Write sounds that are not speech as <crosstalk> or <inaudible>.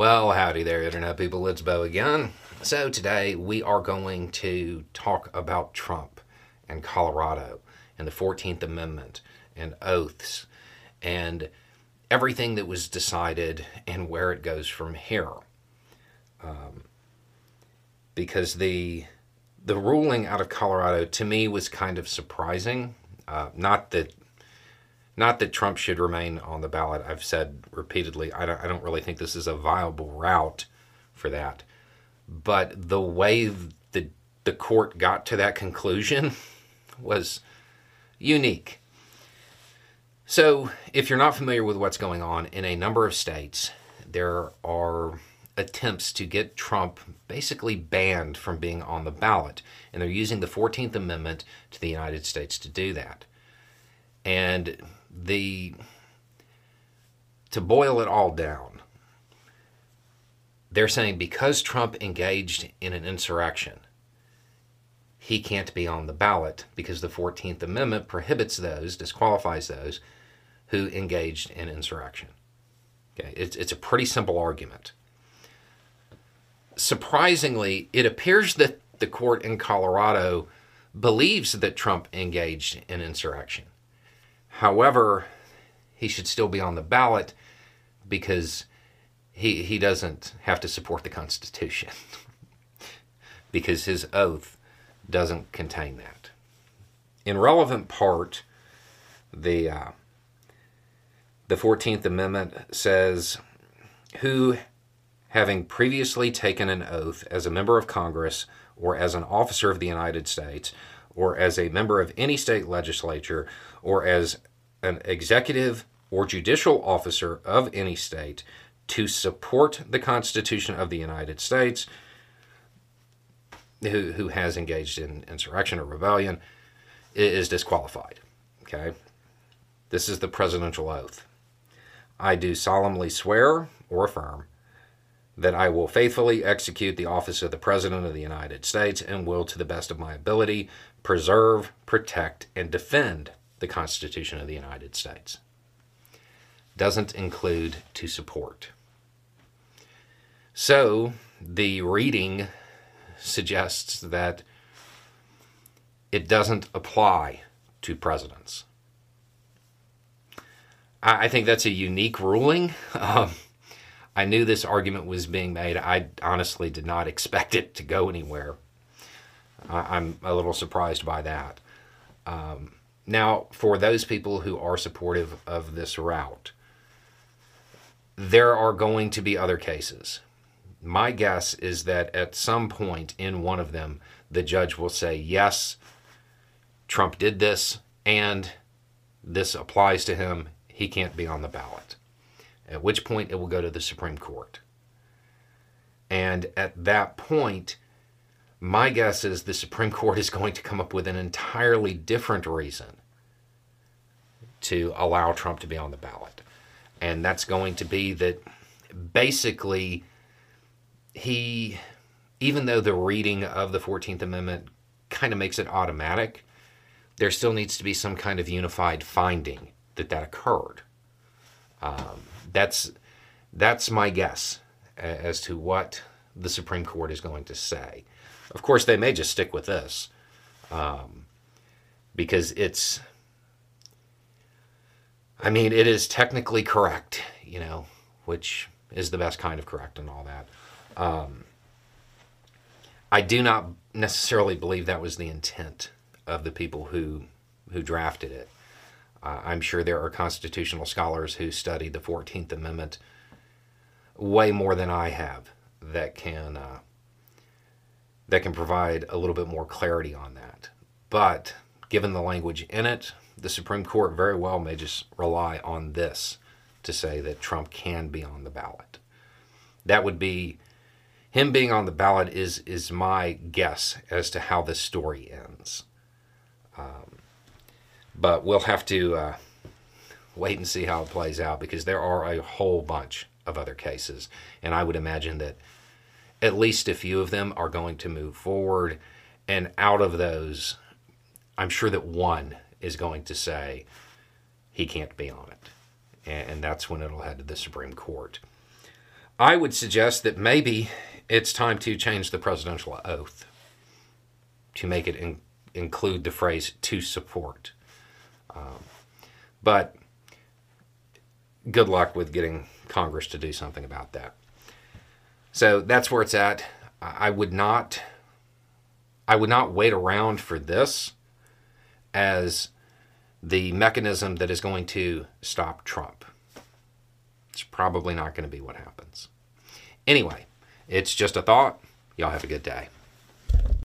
Well, howdy there, Internet people. It's Beau again. So, today we are going to talk about Trump and Colorado and the 14th Amendment and oaths and everything that was decided and where it goes from here. Um, because the the ruling out of Colorado to me was kind of surprising. Uh, not that not that Trump should remain on the ballot. I've said repeatedly, I don't, I don't really think this is a viable route for that. But the way the, the court got to that conclusion <laughs> was unique. So, if you're not familiar with what's going on in a number of states, there are attempts to get Trump basically banned from being on the ballot. And they're using the 14th Amendment to the United States to do that. And the to boil it all down, they're saying because Trump engaged in an insurrection, he can't be on the ballot because the 14th Amendment prohibits those, disqualifies those who engaged in insurrection. Okay, it's, it's a pretty simple argument. Surprisingly, it appears that the court in Colorado believes that Trump engaged in insurrection. However, he should still be on the ballot because he he doesn't have to support the Constitution <laughs> because his oath doesn't contain that. In relevant part, the uh, the Fourteenth Amendment says, "Who, having previously taken an oath as a member of Congress or as an officer of the United States." Or as a member of any state legislature, or as an executive or judicial officer of any state to support the Constitution of the United States who, who has engaged in insurrection or rebellion is disqualified. Okay? This is the presidential oath. I do solemnly swear or affirm that I will faithfully execute the office of the President of the United States and will, to the best of my ability, preserve, protect, and defend the Constitution of the United States. Doesn't include to support. So the reading suggests that it doesn't apply to presidents. I think that's a unique ruling. <laughs> Um, I knew this argument was being made. I honestly did not expect it to go anywhere. I'm a little surprised by that. Um, now, for those people who are supportive of this route, there are going to be other cases. My guess is that at some point in one of them, the judge will say, yes, Trump did this, and this applies to him. He can't be on the ballot. At which point it will go to the Supreme Court. And at that point, my guess is the Supreme Court is going to come up with an entirely different reason to allow Trump to be on the ballot. And that's going to be that basically he, even though the reading of the 14th Amendment kind of makes it automatic, there still needs to be some kind of unified finding that that occurred. Um, that's that's my guess as to what the Supreme Court is going to say. Of course, they may just stick with this um, because it's. I mean, it is technically correct, you know, which is the best kind of correct and all that. Um, I do not necessarily believe that was the intent of the people who who drafted it. Uh, I'm sure there are constitutional scholars who study the 14th Amendment way more than I have that can uh, that can provide a little bit more clarity on that. But given the language in it, the Supreme Court very well may just rely on this to say that Trump can be on the ballot. that would be him being on the ballot is is my guess as to how this story ends. Um, but we'll have to uh, wait and see how it plays out because there are a whole bunch of other cases, and I would imagine that at least a few of them are going to move forward, and out of those, I'm sure that one is going to say he can't be on it, and that's when it'll head to the Supreme Court. I would suggest that maybe it's time to change the presidential oath to make it in, include the phrase to support. Um, but good luck with getting Congress to do something about that. So that's where it's at. I would not I would not wait around for this as the mechanism that is going to stop Trump. It's probably not going to be what happens. Anyway, it's just a thought. Y'all have a good day.